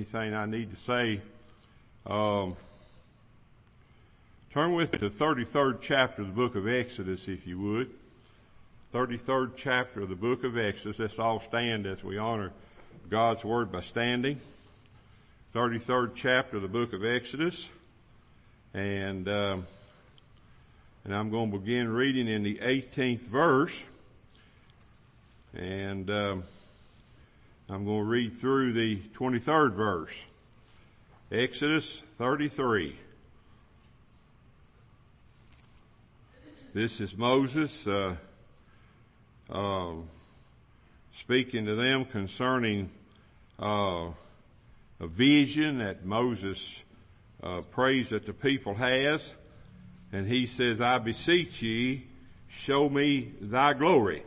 anything I need to say. Um, turn with me to the 33rd chapter of the book of Exodus, if you would. 33rd chapter of the book of Exodus. Let's all stand as we honor God's word by standing. 33rd chapter of the book of Exodus. And, um, and I'm going to begin reading in the 18th verse. And, um, I'm going to read through the 23rd verse. Exodus 33. This is Moses, uh, uh, speaking to them concerning, uh, a vision that Moses, uh, prays that the people has. And he says, I beseech ye, show me thy glory.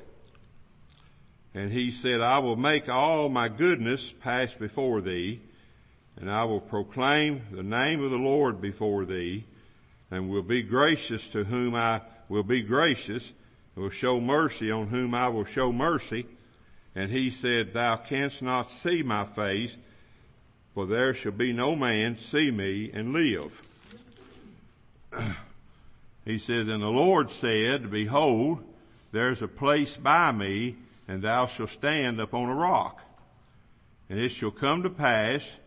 And he said, I will make all my goodness pass before thee, and I will proclaim the name of the Lord before thee, and will be gracious to whom I will be gracious, and will show mercy on whom I will show mercy. And he said, Thou canst not see my face, for there shall be no man see me and live. he says, And the Lord said, Behold, there's a place by me, and thou shalt stand upon a rock. And it shall come to pass,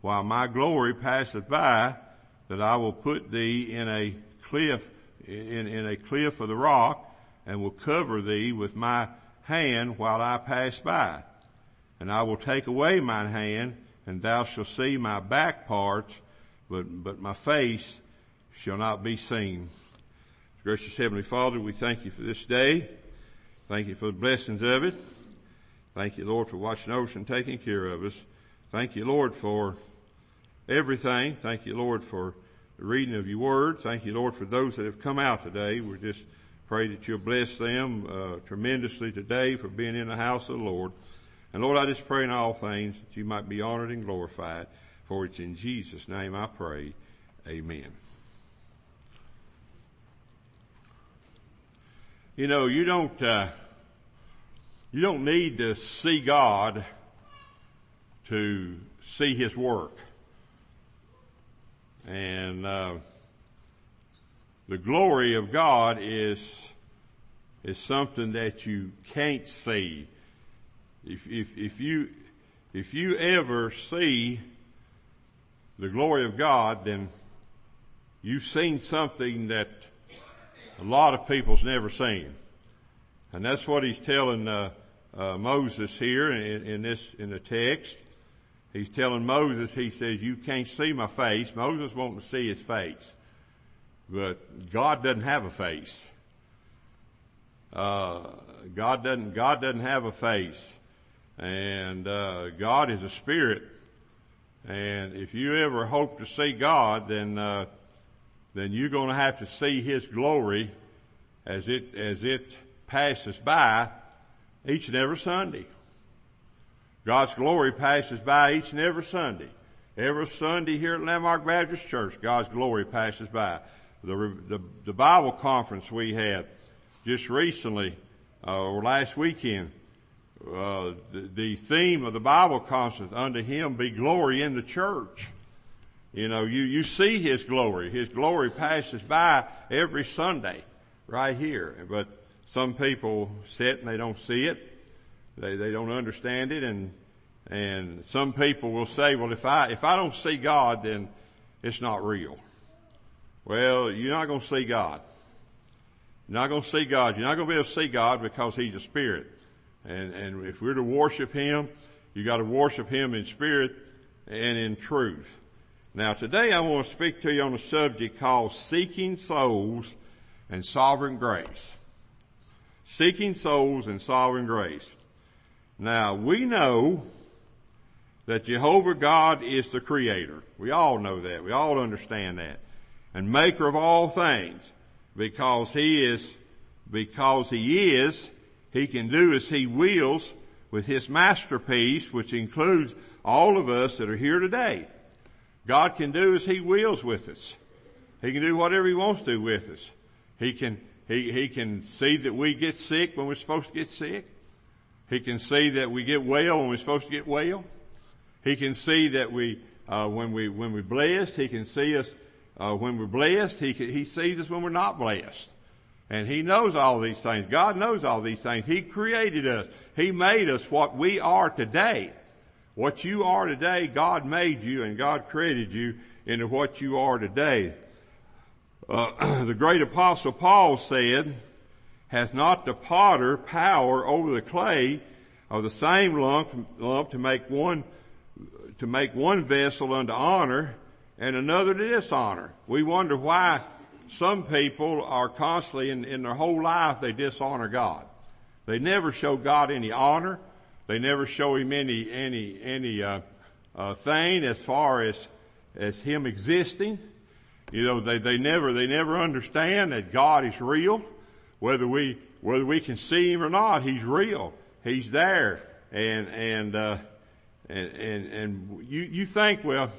while my glory passeth by, that I will put thee in a cliff, in, in a cliff of the rock, and will cover thee with my hand while I pass by. And I will take away mine hand, and thou shalt see my back parts, but, but my face shall not be seen. Gracious Heavenly Father, we thank you for this day. Thank you for the blessings of it. Thank you, Lord, for watching over us and taking care of us. Thank you, Lord, for everything. Thank you, Lord, for the reading of your word. Thank you, Lord, for those that have come out today. We just pray that you'll bless them uh, tremendously today for being in the house of the Lord. And Lord, I just pray in all things that you might be honored and glorified. For it's in Jesus' name I pray. Amen. You know, you don't, uh, you don't need to see God to see His work. And, uh, the glory of God is, is something that you can't see. If, if, if you, if you ever see the glory of God, then you've seen something that a lot of people's never seen. And that's what he's telling uh, uh, Moses here in, in, this in the text. He's telling Moses, he says, "You can't see my face." Moses wanting to see his face, but God doesn't have a face. Uh, God doesn't. God doesn't have a face, and uh, God is a spirit. And if you ever hope to see God, then uh, then you're going to have to see His glory as it, as it passes by each and every Sunday. God's glory passes by each and every Sunday. Every Sunday here at Landmark Baptist Church, God's glory passes by. The, the, the Bible conference we had just recently, uh, or last weekend, uh, the, the theme of the Bible conference, unto Him be glory in the church. You know, you, you see His glory. His glory passes by every Sunday right here. But some people sit and they don't see it. They, they don't understand it and, and some people will say, well, if I, if I don't see God, then it's not real. Well, you're not going to see God. You're not going to see God. You're not going to be able to see God because He's a spirit. And, and if we're to worship Him, you got to worship Him in spirit and in truth. Now today I want to speak to you on a subject called seeking souls and sovereign grace. Seeking souls and sovereign grace. Now we know that Jehovah God is the creator. We all know that. We all understand that. And maker of all things. Because he is, because he is, he can do as he wills with his masterpiece, which includes all of us that are here today. God can do as He wills with us. He can do whatever He wants to do with us. He can, He, He can see that we get sick when we're supposed to get sick. He can see that we get well when we're supposed to get well. He can see that we, uh, when we, when we're blessed, He can see us, uh, when we're blessed. He, can, he sees us when we're not blessed. And He knows all these things. God knows all these things. He created us. He made us what we are today. What you are today, God made you and God created you into what you are today. Uh, the great apostle Paul said, has not the potter power over the clay of the same lump, lump to make one, to make one vessel unto honor and another to dishonor? We wonder why some people are constantly in, in their whole life they dishonor God. They never show God any honor. They never show Him any, any, any, uh, uh, thing as far as, as Him existing. You know, they, they never, they never understand that God is real. Whether we, whether we can see Him or not, He's real. He's there. And, and, uh, and, and, and you, you think, well,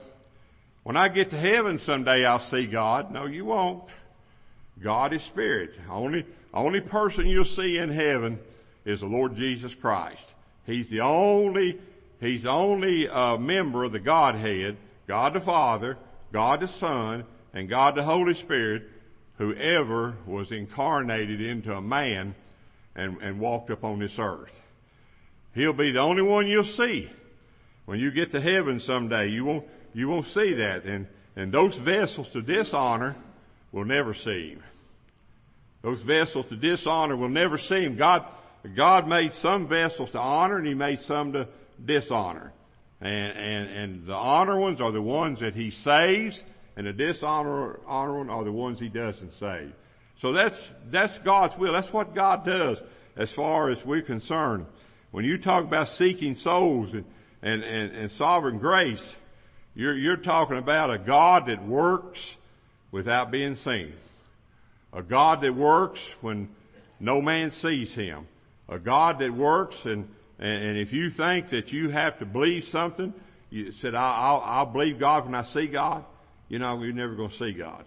when I get to heaven someday I'll see God. No, you won't. God is spirit. Only, only person you'll see in heaven is the Lord Jesus Christ. He's the only, he's the only uh, member of the Godhead, God the Father, God the Son, and God the Holy Spirit who ever was incarnated into a man and, and walked upon this earth. He'll be the only one you'll see. When you get to heaven someday, you won't, you won't see that. And, and those vessels to dishonor will never see him. Those vessels to dishonor will never see him. God, God made some vessels to honor and he made some to dishonor. And, and, and the honor ones are the ones that he saves and the dishonor honor ones are the ones he doesn't save. So that's, that's God's will. That's what God does as far as we're concerned. When you talk about seeking souls and, and, and, and sovereign grace, you're, you're talking about a God that works without being seen. A God that works when no man sees him. A God that works and, and, and if you think that you have to believe something, you said, I'll, I'll, believe God when I see God you know, you're never going to see God.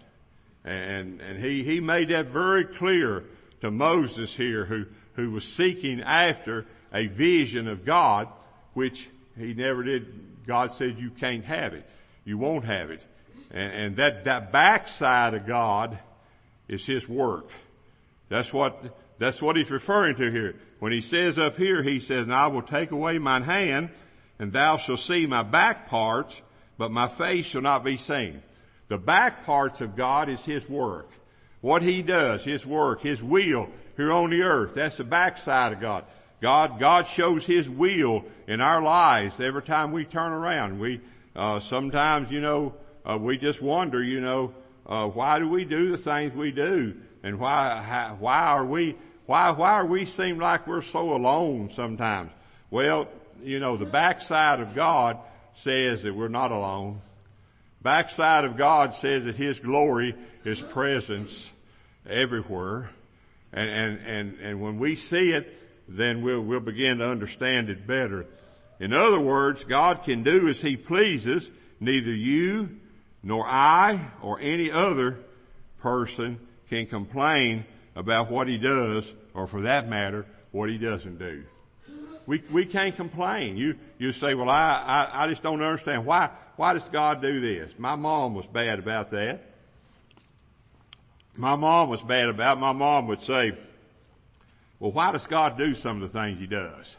And, and he, he made that very clear to Moses here who, who was seeking after a vision of God, which he never did. God said you can't have it. You won't have it. And, and that, that backside of God is his work. That's what, that's what he's referring to here. When he says up here, he says, and I will take away mine hand and thou shalt see my back parts, but my face shall not be seen. The back parts of God is His work. What He does, His work, His will here on the earth. That's the backside of God. God, God shows His will in our lives every time we turn around. We, uh, sometimes, you know, uh, we just wonder, you know, uh, why do we do the things we do? And why, how, why are we, why, why we seem like we're so alone sometimes? Well, you know, the backside of God says that we're not alone. Backside of God says that His glory, His presence everywhere. And, and, and, and when we see it, then we'll, we'll begin to understand it better. In other words, God can do as He pleases. Neither you, nor I, or any other person can complain about what He does, or for that matter, what He doesn't do. We, we can't complain. You, you say, well, I, I, I just don't understand. Why, why does God do this? My mom was bad about that. My mom was bad about, my mom would say, well, why does God do some of the things He does?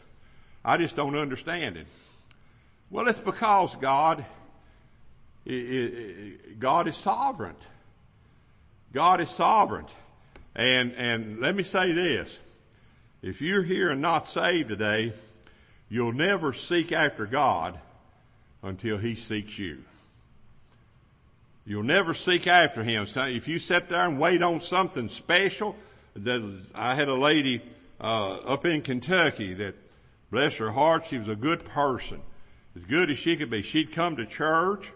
I just don't understand it. Well, it's because God, God is sovereign. God is sovereign. And, and let me say this. If you're here and not saved today, you'll never seek after God until He seeks you. You'll never seek after Him. So if you sit there and wait on something special, I had a lady uh, up in Kentucky that, bless her heart, she was a good person, as good as she could be. She'd come to church,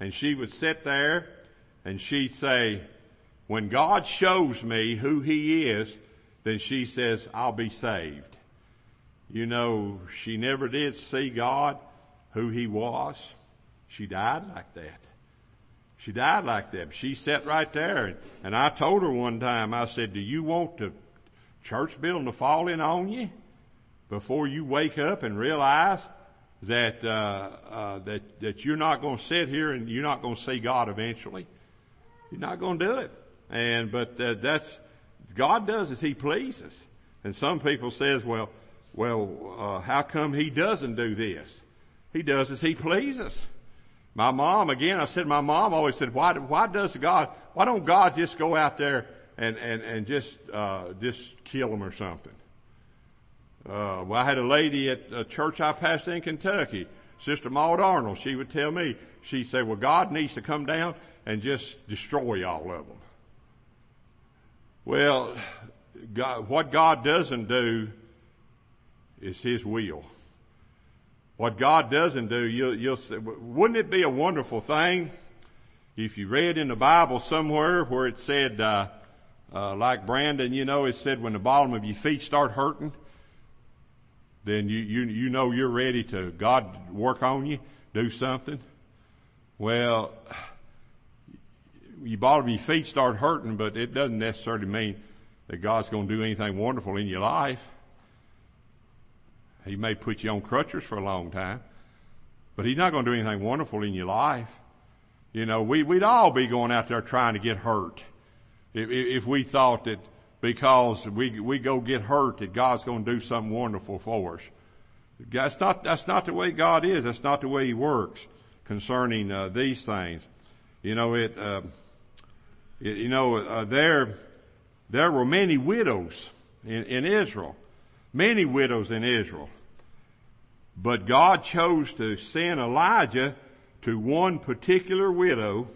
and she would sit there, and she'd say, "When God shows me who He is, then she says I'll be saved." You know, she never did see God who he was. She died like that. She died like that. She sat right there and I told her one time, I said, do you want the church building to fall in on you before you wake up and realize that, uh, uh, that, that you're not going to sit here and you're not going to see God eventually. You're not going to do it. And, but uh, that's, God does as He pleases. And some people says, well, well, uh, how come He doesn't do this? He does as He pleases. My mom, again, I said my mom always said, why, why does God, why don't God just go out there and, and, and just, uh, just kill them or something? Uh, well, I had a lady at a church I pastored in Kentucky, Sister Maud Arnold. She would tell me, she'd say, well, God needs to come down and just destroy all of them. Well, God, what God doesn't do is His will. What God doesn't do, you'll, you'll say, wouldn't it be a wonderful thing if you read in the Bible somewhere where it said, uh, uh, like Brandon, you know, it said when the bottom of your feet start hurting, then you, you, you know you're ready to God work on you, do something. Well, your bottom of your feet start hurting, but it doesn't necessarily mean that God's going to do anything wonderful in your life. He may put you on crutches for a long time, but He's not going to do anything wonderful in your life. You know, we, we'd all be going out there trying to get hurt if, if we thought that because we, we go get hurt that God's going to do something wonderful for us. That's not, that's not the way God is. That's not the way He works concerning uh, these things. You know, it, uh, you know, uh, there, there were many widows in, in Israel. Many widows in Israel. But God chose to send Elijah to one particular widow,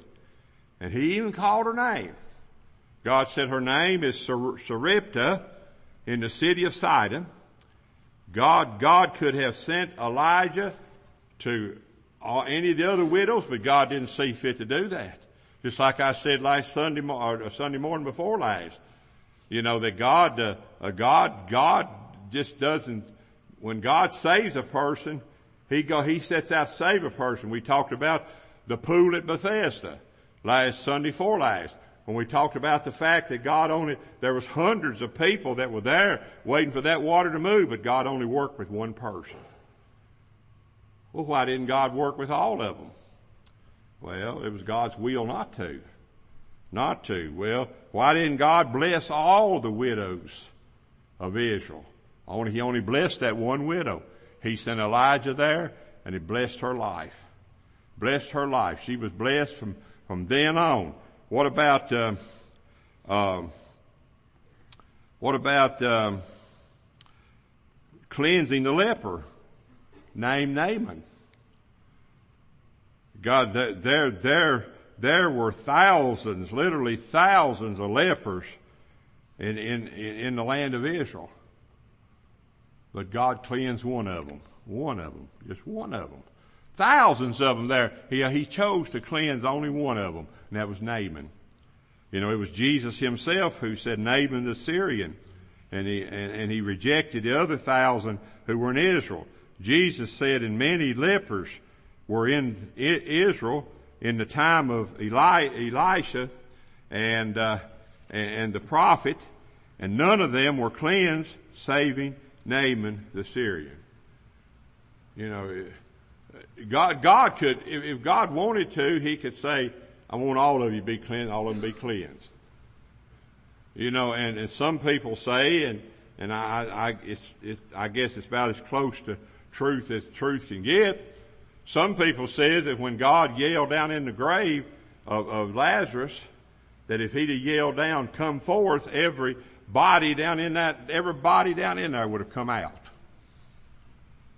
and He even called her name. God said her name is Sarepta in the city of Sidon. God, God could have sent Elijah to any of the other widows, but God didn't see fit to do that. Just like I said last Sunday, or Sunday morning before last. You know, that God, uh, God, God just doesn't, when God saves a person, He go, He sets out to save a person. We talked about the pool at Bethesda last Sunday for last when we talked about the fact that God only, there was hundreds of people that were there waiting for that water to move, but God only worked with one person. Well, why didn't God work with all of them? Well, it was God's will not to. Not to. Well, why didn't God bless all the widows of Israel? Only, he only blessed that one widow. He sent Elijah there and he blessed her life. Blessed her life. She was blessed from, from then on. What about, uh, uh, what about um, cleansing the leper? Name Naaman. God, there, there, there were thousands, literally thousands of lepers in, in, in the land of Israel. But God cleansed one of them. One of them. Just one of them. Thousands of them there. He, he chose to cleanse only one of them, and that was Naaman. You know, it was Jesus himself who said Naaman the Syrian, and he, and, and he rejected the other thousand who were in Israel. Jesus said, and many lepers were in Israel in the time of Eli, Elisha and, uh, and the prophet, and none of them were cleansed, saving Naaman the Syrian. You know, God, God could, if, God wanted to, He could say, I want all of you to be cleansed, all of them be cleansed. You know, and, and some people say, and, and I, I, it's, it's, I guess it's about as close to truth as truth can get. Some people says that when God yelled down in the grave of, of Lazarus, that if he'd have yelled down, come forth, every body down in that, every body down in there would have come out.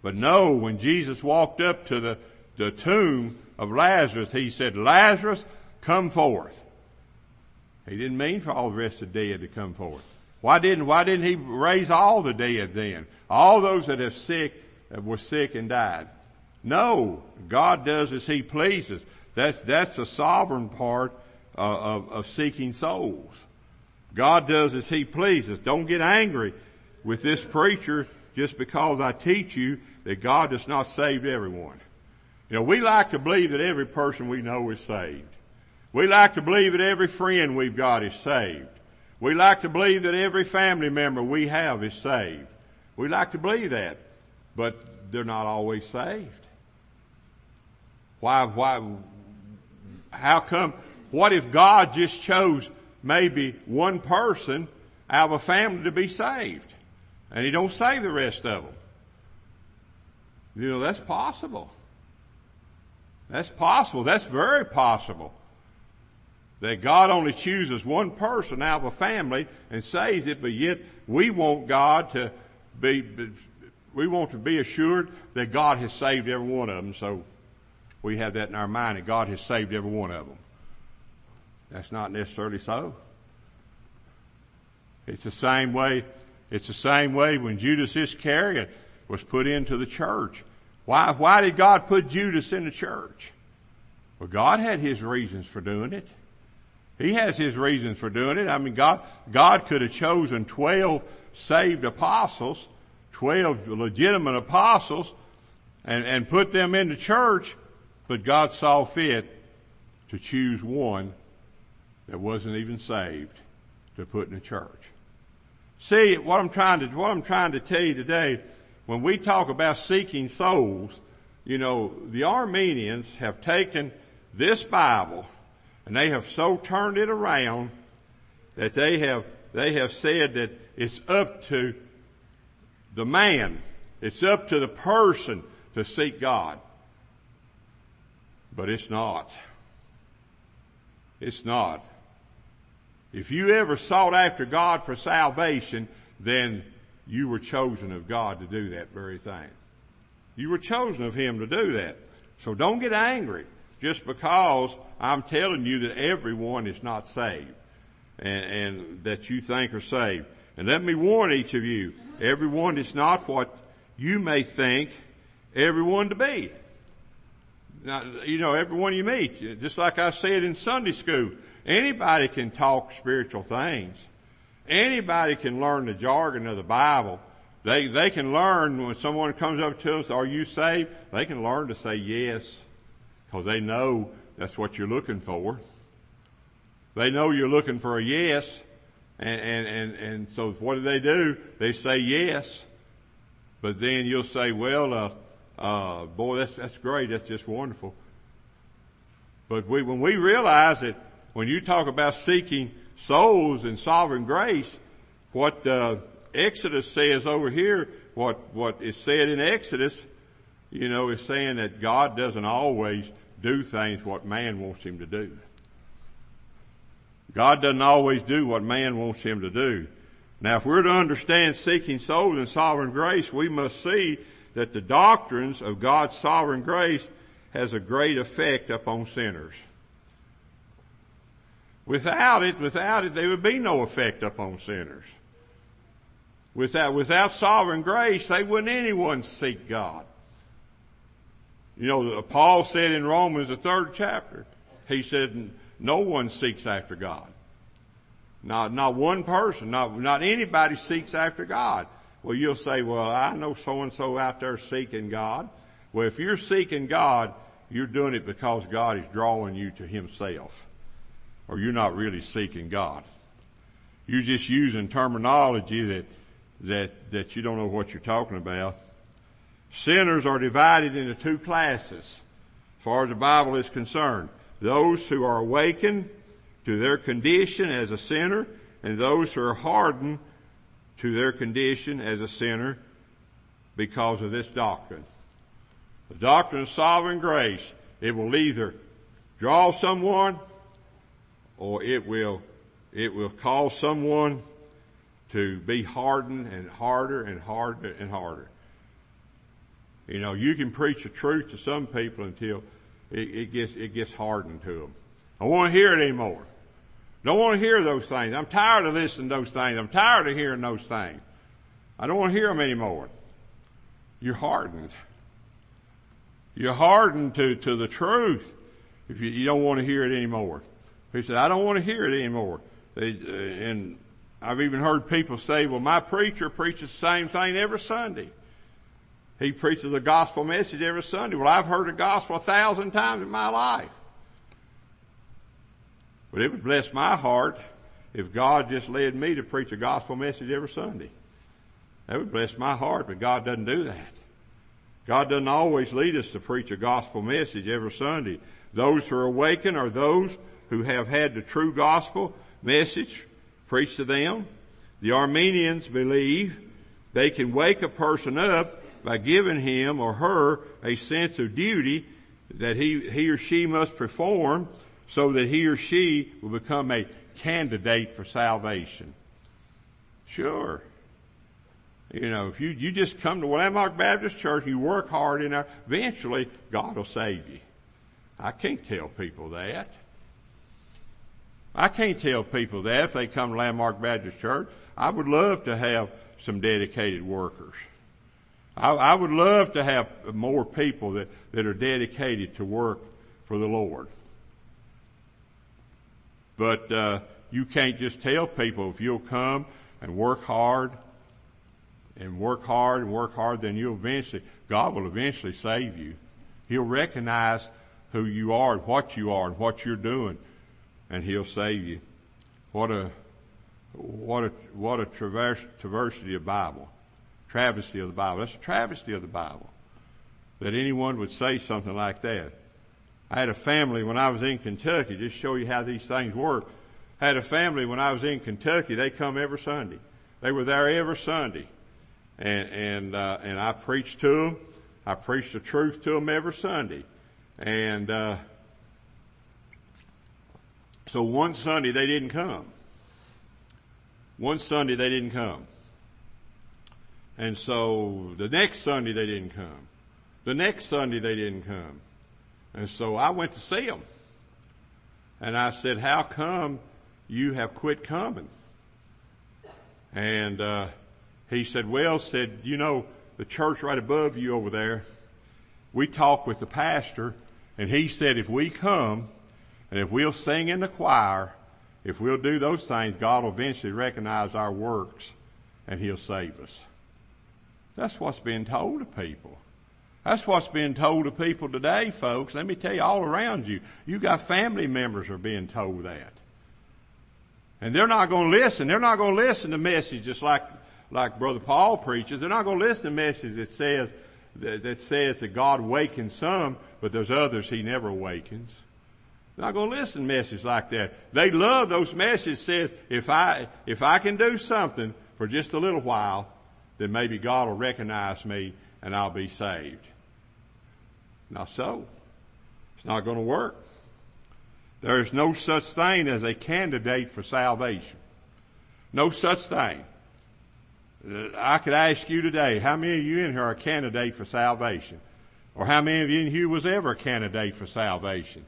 But no, when Jesus walked up to the, the tomb of Lazarus, he said, Lazarus, come forth. He didn't mean for all the rest of the dead to come forth. Why didn't, why didn't he raise all the dead then? All those that have sick, that were sick and died. No, God does as He pleases. That's, that's the sovereign part uh, of, of seeking souls. God does as He pleases. Don't get angry with this preacher just because I teach you that God does not save everyone. You know, we like to believe that every person we know is saved. We like to believe that every friend we've got is saved. We like to believe that every family member we have is saved. We like to believe that. But they're not always saved. Why, why, how come, what if God just chose maybe one person out of a family to be saved? And he don't save the rest of them. You know, that's possible. That's possible. That's very possible. That God only chooses one person out of a family and saves it, but yet we want God to be, we want to be assured that God has saved every one of them. So we have that in our mind that God has saved every one of them. That's not necessarily so. It's the same way, it's the same way when Judas Iscariot was put into the church. Why, why did God put Judas in the church? Well, God had His reasons for doing it. He has His reasons for doing it. I mean, God, God could have chosen 12 saved apostles, 12 legitimate apostles, and, and put them in the church, but God saw fit to choose one that wasn't even saved to put in the church. See, what I'm trying to, what I'm trying to tell you today, when we talk about seeking souls, you know, the Arminians have taken this Bible and they have so turned it around that they have, they have said that it's up to the man. It's up to the person to seek God. But it's not. It's not. If you ever sought after God for salvation, then you were chosen of God to do that very thing. You were chosen of Him to do that. So don't get angry just because I'm telling you that everyone is not saved and, and that you think are saved. And let me warn each of you, everyone is not what you may think everyone to be. Now, you know, everyone you meet, just like I said in Sunday school, anybody can talk spiritual things. Anybody can learn the jargon of the Bible. They, they can learn when someone comes up to us, are you saved? They can learn to say yes, because they know that's what you're looking for. They know you're looking for a yes, and, and, and, and so what do they do? They say yes. But then you'll say, well, uh, uh, boy, that's, that's great. That's just wonderful. But we, when we realize that when you talk about seeking souls in sovereign grace, what, uh, Exodus says over here, what, what is said in Exodus, you know, is saying that God doesn't always do things what man wants him to do. God doesn't always do what man wants him to do. Now if we're to understand seeking souls and sovereign grace, we must see that the doctrines of God's sovereign grace has a great effect upon sinners. Without it, without it, there would be no effect upon sinners. Without, without sovereign grace, they wouldn't anyone seek God. You know, Paul said in Romans, the third chapter, he said, no one seeks after God. Not, not one person, not, not anybody seeks after God. Well, you'll say, well, I know so and so out there seeking God. Well, if you're seeking God, you're doing it because God is drawing you to Himself. Or you're not really seeking God. You're just using terminology that, that, that you don't know what you're talking about. Sinners are divided into two classes, as far as the Bible is concerned those who are awakened to their condition as a sinner and those who are hardened to their condition as a sinner because of this doctrine. The doctrine of sovereign grace, it will either draw someone or it will, it will cause someone to be hardened and harder and harder and harder. You know, you can preach the truth to some people until it, it gets, it gets hardened to them. I won't hear it anymore. Don't want to hear those things. I'm tired of listening to those things. I'm tired of hearing those things. I don't want to hear them anymore. You're hardened. You're hardened to, to the truth if you, you don't want to hear it anymore. He said, I don't want to hear it anymore. They, uh, and I've even heard people say, well, my preacher preaches the same thing every Sunday. He preaches a gospel message every Sunday. Well, I've heard the gospel a thousand times in my life. But it would bless my heart if God just led me to preach a gospel message every Sunday. That would bless my heart, but God doesn't do that. God doesn't always lead us to preach a gospel message every Sunday. Those who are awakened are those who have had the true gospel message preached to them. The Arminians believe they can wake a person up by giving him or her a sense of duty that he, he or she must perform so that he or she will become a candidate for salvation. Sure. You know, if you, you just come to Landmark Baptist Church, you work hard there, eventually God will save you. I can't tell people that. I can't tell people that if they come to Landmark Baptist Church. I would love to have some dedicated workers. I, I would love to have more people that, that are dedicated to work for the Lord. But uh, you can't just tell people if you'll come and work hard and work hard and work hard, then you'll eventually, God will eventually save you. He'll recognize who you are and what you are and what you're doing, and He'll save you. What a, what a, what a traverse, travesty of Bible. Travesty of the Bible. That's a travesty of the Bible. That anyone would say something like that. I had a family when I was in Kentucky, just show you how these things work. I had a family when I was in Kentucky, they come every Sunday. They were there every Sunday. And, and, uh, and I preached to them. I preached the truth to them every Sunday. And, uh, so one Sunday they didn't come. One Sunday they didn't come. And so the next Sunday they didn't come. The next Sunday they didn't come. And so I went to see him. And I said, how come you have quit coming? And, uh, he said, well, said, you know, the church right above you over there, we talked with the pastor and he said if we come and if we'll sing in the choir, if we'll do those things, God will eventually recognize our works and he'll save us. That's what's being told to people. That's what's being told to people today, folks. Let me tell you, all around you, you got family members are being told that. And they're not going to listen. They're not going to listen to messages like, like Brother Paul preaches. They're not going to listen to messages that says, that, that says that God wakens some, but there's others He never awakens. They're not going to listen to messages like that. They love those messages says, if I, if I can do something for just a little while, then maybe God will recognize me and I'll be saved. Not so. It's not going to work. There is no such thing as a candidate for salvation. No such thing. Uh, I could ask you today, how many of you in here are a candidate for salvation? Or how many of you in here was ever a candidate for salvation?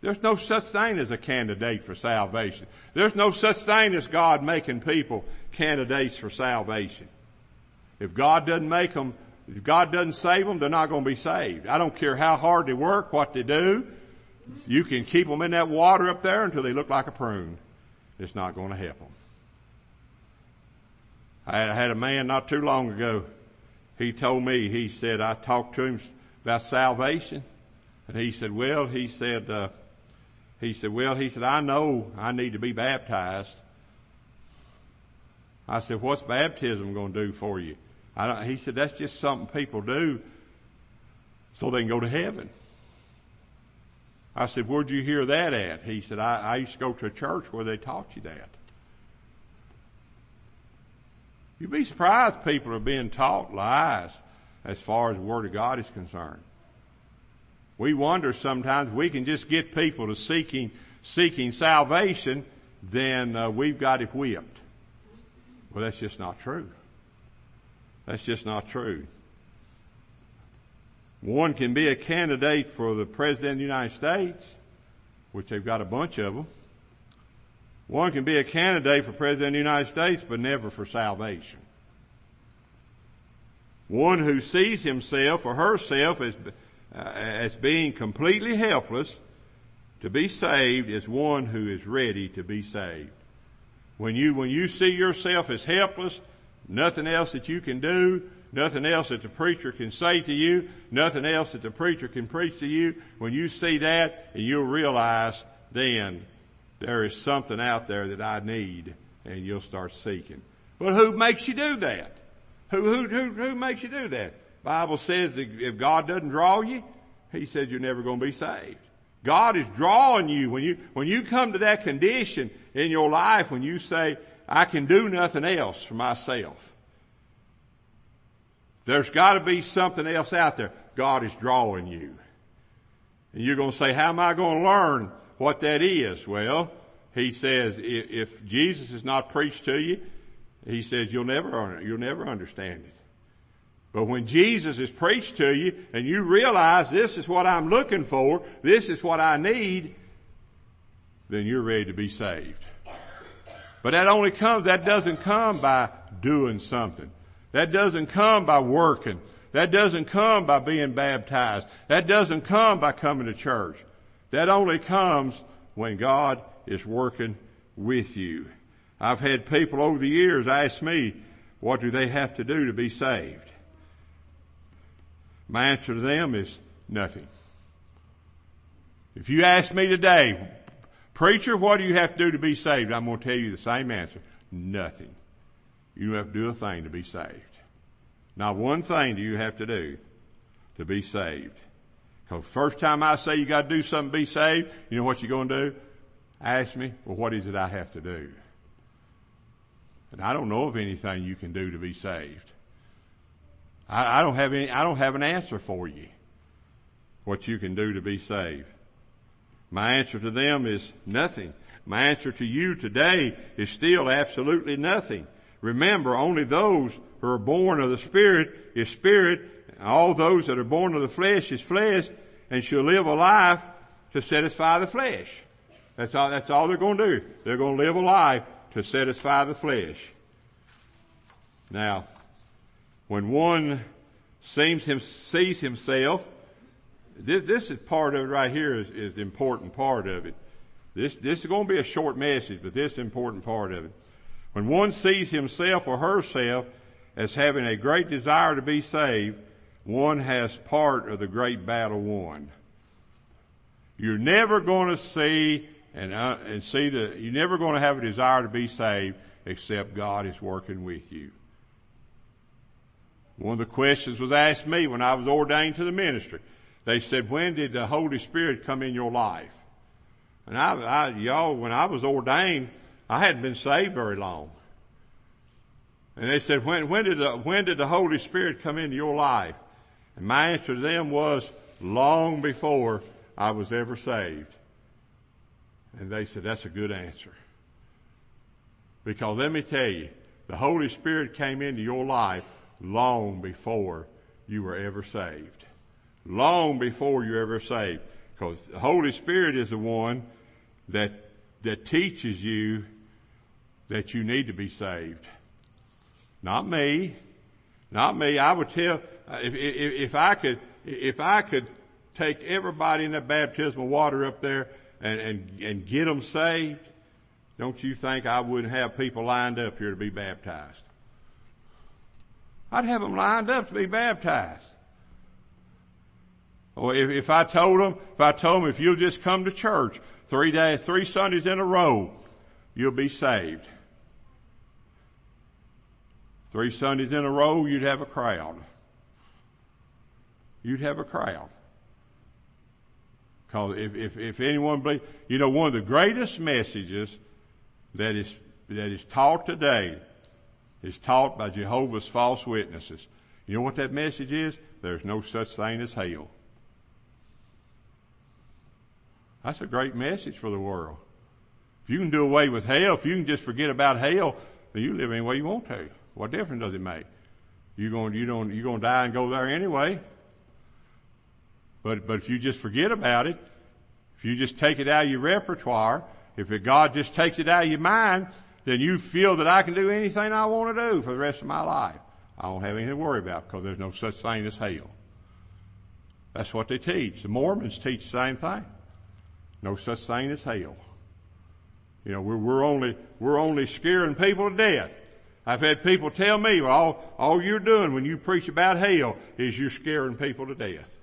There's no such thing as a candidate for salvation. There's no such thing as God making people candidates for salvation. If God doesn't make them, if God doesn't save them, they're not going to be saved. I don't care how hard they work, what they do. You can keep them in that water up there until they look like a prune. It's not going to help them. I had a man not too long ago. He told me, he said, I talked to him about salvation. And he said, well, he said, uh, he said, well, he said, I know I need to be baptized. I said, what's baptism going to do for you? He said, that's just something people do so they can go to heaven. I said, where'd you hear that at? He said, I, I used to go to a church where they taught you that. You'd be surprised people are being taught lies as far as the Word of God is concerned. We wonder sometimes we can just get people to seeking, seeking salvation, then uh, we've got it whipped. Well, that's just not true. That's just not true. One can be a candidate for the President of the United States, which they've got a bunch of them. One can be a candidate for President of the United States, but never for salvation. One who sees himself or herself as, uh, as being completely helpless to be saved is one who is ready to be saved. When you, when you see yourself as helpless, nothing else that you can do, nothing else that the preacher can say to you, nothing else that the preacher can preach to you, when you see that and you'll realize then there is something out there that I need and you'll start seeking. But who makes you do that? Who, who, who, who makes you do that? Bible says if God doesn't draw you, He says you're never going to be saved. God is drawing you when you, when you come to that condition in your life when you say, I can do nothing else for myself. There's gotta be something else out there. God is drawing you. And you're going to say, how am I going to learn what that is? Well, he says, if Jesus is not preached to you, he says you'll never, you'll never understand it. But when Jesus is preached to you and you realize this is what I'm looking for, this is what I need, then you're ready to be saved. But that only comes, that doesn't come by doing something. That doesn't come by working. That doesn't come by being baptized. That doesn't come by coming to church. That only comes when God is working with you. I've had people over the years ask me, what do they have to do to be saved? My answer to them is nothing. If you ask me today, preacher, what do you have to do to be saved? I'm going to tell you the same answer. Nothing. You don't have to do a thing to be saved. Not one thing do you have to do to be saved. Because first time I say you got to do something to be saved, you know what you're going to do? Ask me, well, what is it I have to do? And I don't know of anything you can do to be saved. I, I don't have any, I don't have an answer for you. What you can do to be saved. My answer to them is nothing. My answer to you today is still absolutely nothing. Remember, only those who are born of the Spirit is Spirit. All those that are born of the flesh is flesh and shall live a life to satisfy the flesh. That's all, that's all they're going to do. They're going to live a life to satisfy the flesh. Now, when one sees himself, this, this is part of it right here is, is the important part of it. This, this is going to be a short message, but this is important part of it. When one sees himself or herself as having a great desire to be saved, one has part of the great battle won. You're never going to see and, uh, and see that you're never going to have a desire to be saved except God is working with you. One of the questions was asked me when I was ordained to the ministry. They said, when did the Holy Spirit come in your life? And I, I y'all, when I was ordained, I hadn't been saved very long. And they said, when, when did the, when did the Holy Spirit come into your life? And my answer to them was, long before I was ever saved. And they said, that's a good answer. Because let me tell you, the Holy Spirit came into your life long before you were ever saved. Long before you ever saved. Because the Holy Spirit is the one that, that teaches you that you need to be saved. Not me. Not me. I would tell, uh, if, if, if I could, if I could take everybody in that baptismal water up there and, and, and get them saved, don't you think I wouldn't have people lined up here to be baptized? I'd have them lined up to be baptized. Or if, if I told them, if I told them, if you'll just come to church three days, three Sundays in a row, you'll be saved. Three Sundays in a row, you'd have a crowd. You'd have a crowd. Cause if, if, if anyone believe, you know, one of the greatest messages that is, that is taught today is taught by Jehovah's false witnesses. You know what that message is? There's no such thing as hell. That's a great message for the world. If you can do away with hell, if you can just forget about hell, then you live any way you want to. What difference does it make? You're going, you don't, you're going to die and go there anyway. But, but if you just forget about it, if you just take it out of your repertoire, if God just takes it out of your mind, then you feel that I can do anything I want to do for the rest of my life. I don't have anything to worry about because there's no such thing as hell. That's what they teach. The Mormons teach the same thing. No such thing as hell. You know, we're, we're only, we're only scaring people to death. I've had people tell me, well, all, all you're doing when you preach about hell is you're scaring people to death.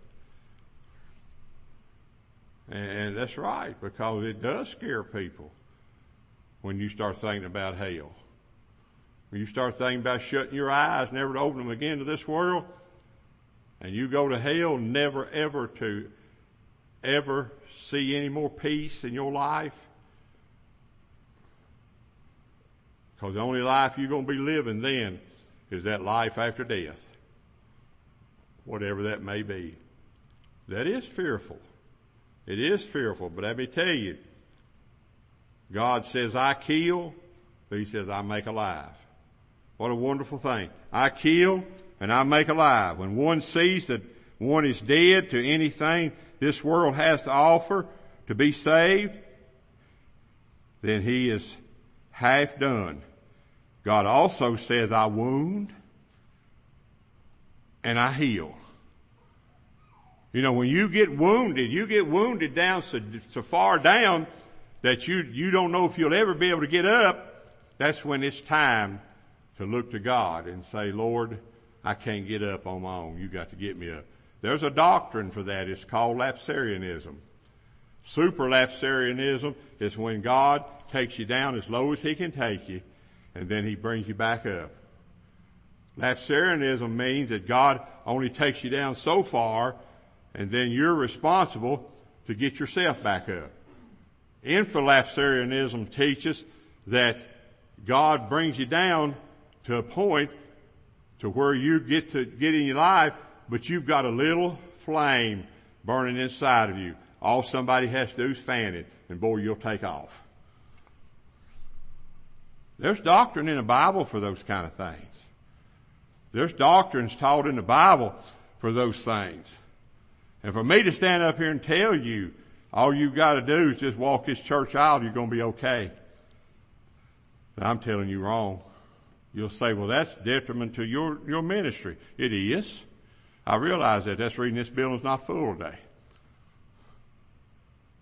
And that's right, because it does scare people when you start thinking about hell. When you start thinking about shutting your eyes, never to open them again to this world, and you go to hell never ever to ever see any more peace in your life, because the only life you're going to be living then is that life after death. Whatever that may be. That is fearful. It is fearful, but let me tell you, God says, I kill, but He says, I make alive. What a wonderful thing. I kill and I make alive. When one sees that one is dead to anything this world has to offer to be saved, then he is half done. God also says, I wound and I heal. You know, when you get wounded, you get wounded down so, so far down that you, you don't know if you'll ever be able to get up. That's when it's time to look to God and say, Lord, I can't get up on my own. You got to get me up. There's a doctrine for that. It's called lapsarianism. Superlapsarianism is when God takes you down as low as He can take you, and then He brings you back up. Lapsarianism means that God only takes you down so far, and then you're responsible to get yourself back up. Infralapsarianism teaches that God brings you down to a point to where you get to get in your life, but you've got a little flame burning inside of you. All somebody has to do is fan it, and boy, you'll take off. There's doctrine in the Bible for those kind of things. There's doctrines taught in the Bible for those things. And for me to stand up here and tell you, all you've got to do is just walk this church aisle, you're going to be okay. I'm telling you wrong. You'll say, well, that's detriment to your, your ministry. It is. I realize that. That's reading this building's not full today.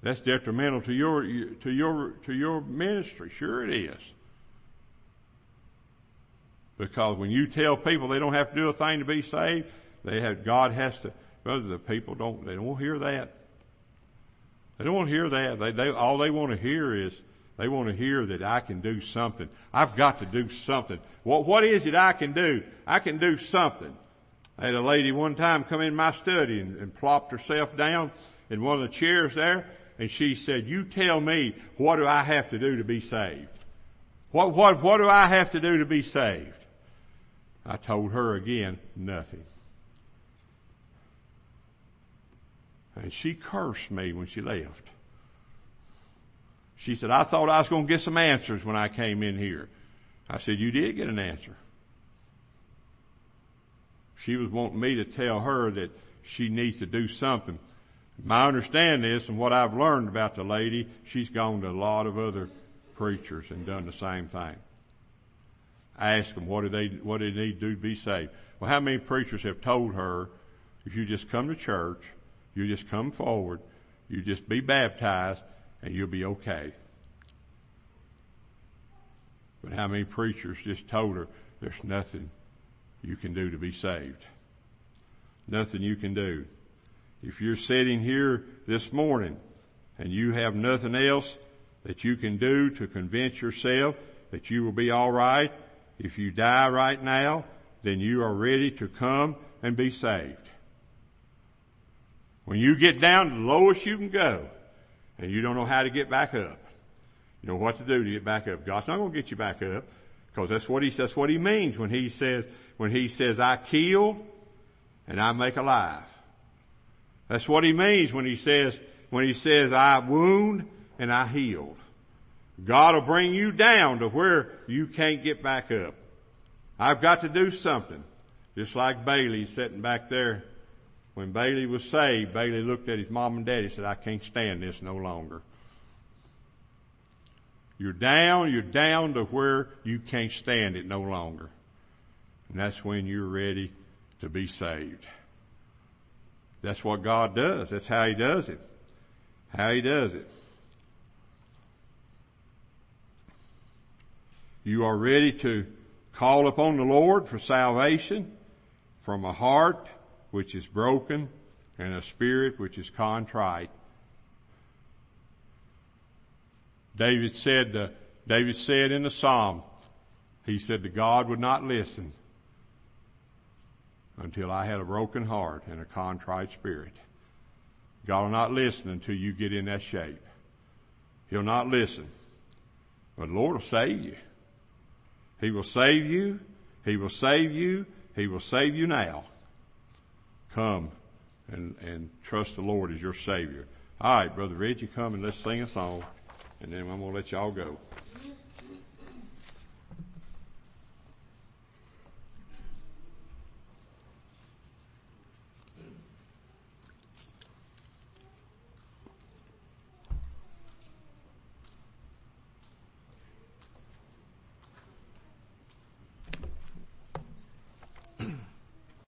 That's detrimental to your, to your, to your ministry. Sure it is. Because when you tell people they don't have to do a thing to be saved, they have, God has to, brother, the people don't, they don't hear that. They don't want to hear that. They, they, all they want to hear is, they want to hear that I can do something. I've got to do something. What, what is it I can do? I can do something. I had a lady one time come in my study and, and plopped herself down in one of the chairs there and she said, you tell me what do I have to do to be saved? What, what, what do I have to do to be saved? I told her again, nothing. And she cursed me when she left. She said, I thought I was going to get some answers when I came in here. I said, you did get an answer. She was wanting me to tell her that she needs to do something. My understanding is, and what I've learned about the lady, she's gone to a lot of other preachers and done the same thing. I asked them, what do they, what do they need to do to be saved? Well, how many preachers have told her, if you just come to church, you just come forward, you just be baptized, and you'll be okay. But how many preachers just told her there's nothing you can do to be saved? Nothing you can do. If you're sitting here this morning and you have nothing else that you can do to convince yourself that you will be alright, if you die right now, then you are ready to come and be saved. When you get down to the lowest you can go, and you don't know how to get back up. You know what to do to get back up. God's not going to get you back up because that's what he that's what he means when he says when he says I kill and I make alive. That's what he means when he says when he says I wound and I healed. God will bring you down to where you can't get back up. I've got to do something. Just like Bailey sitting back there when Bailey was saved, Bailey looked at his mom and daddy and said, I can't stand this no longer. You're down, you're down to where you can't stand it no longer. And that's when you're ready to be saved. That's what God does. That's how He does it. How He does it. You are ready to call upon the Lord for salvation from a heart which is broken and a spirit which is contrite. David said, uh, David said in the Psalm, he said that God would not listen until I had a broken heart and a contrite spirit. God will not listen until you get in that shape. He'll not listen. But the Lord will save you. He will save you. He will save you. He will save you now. Come and, and trust the Lord as your Savior. All right, Brother Reggie, come and let's sing a song, and then I'm going to let y'all go.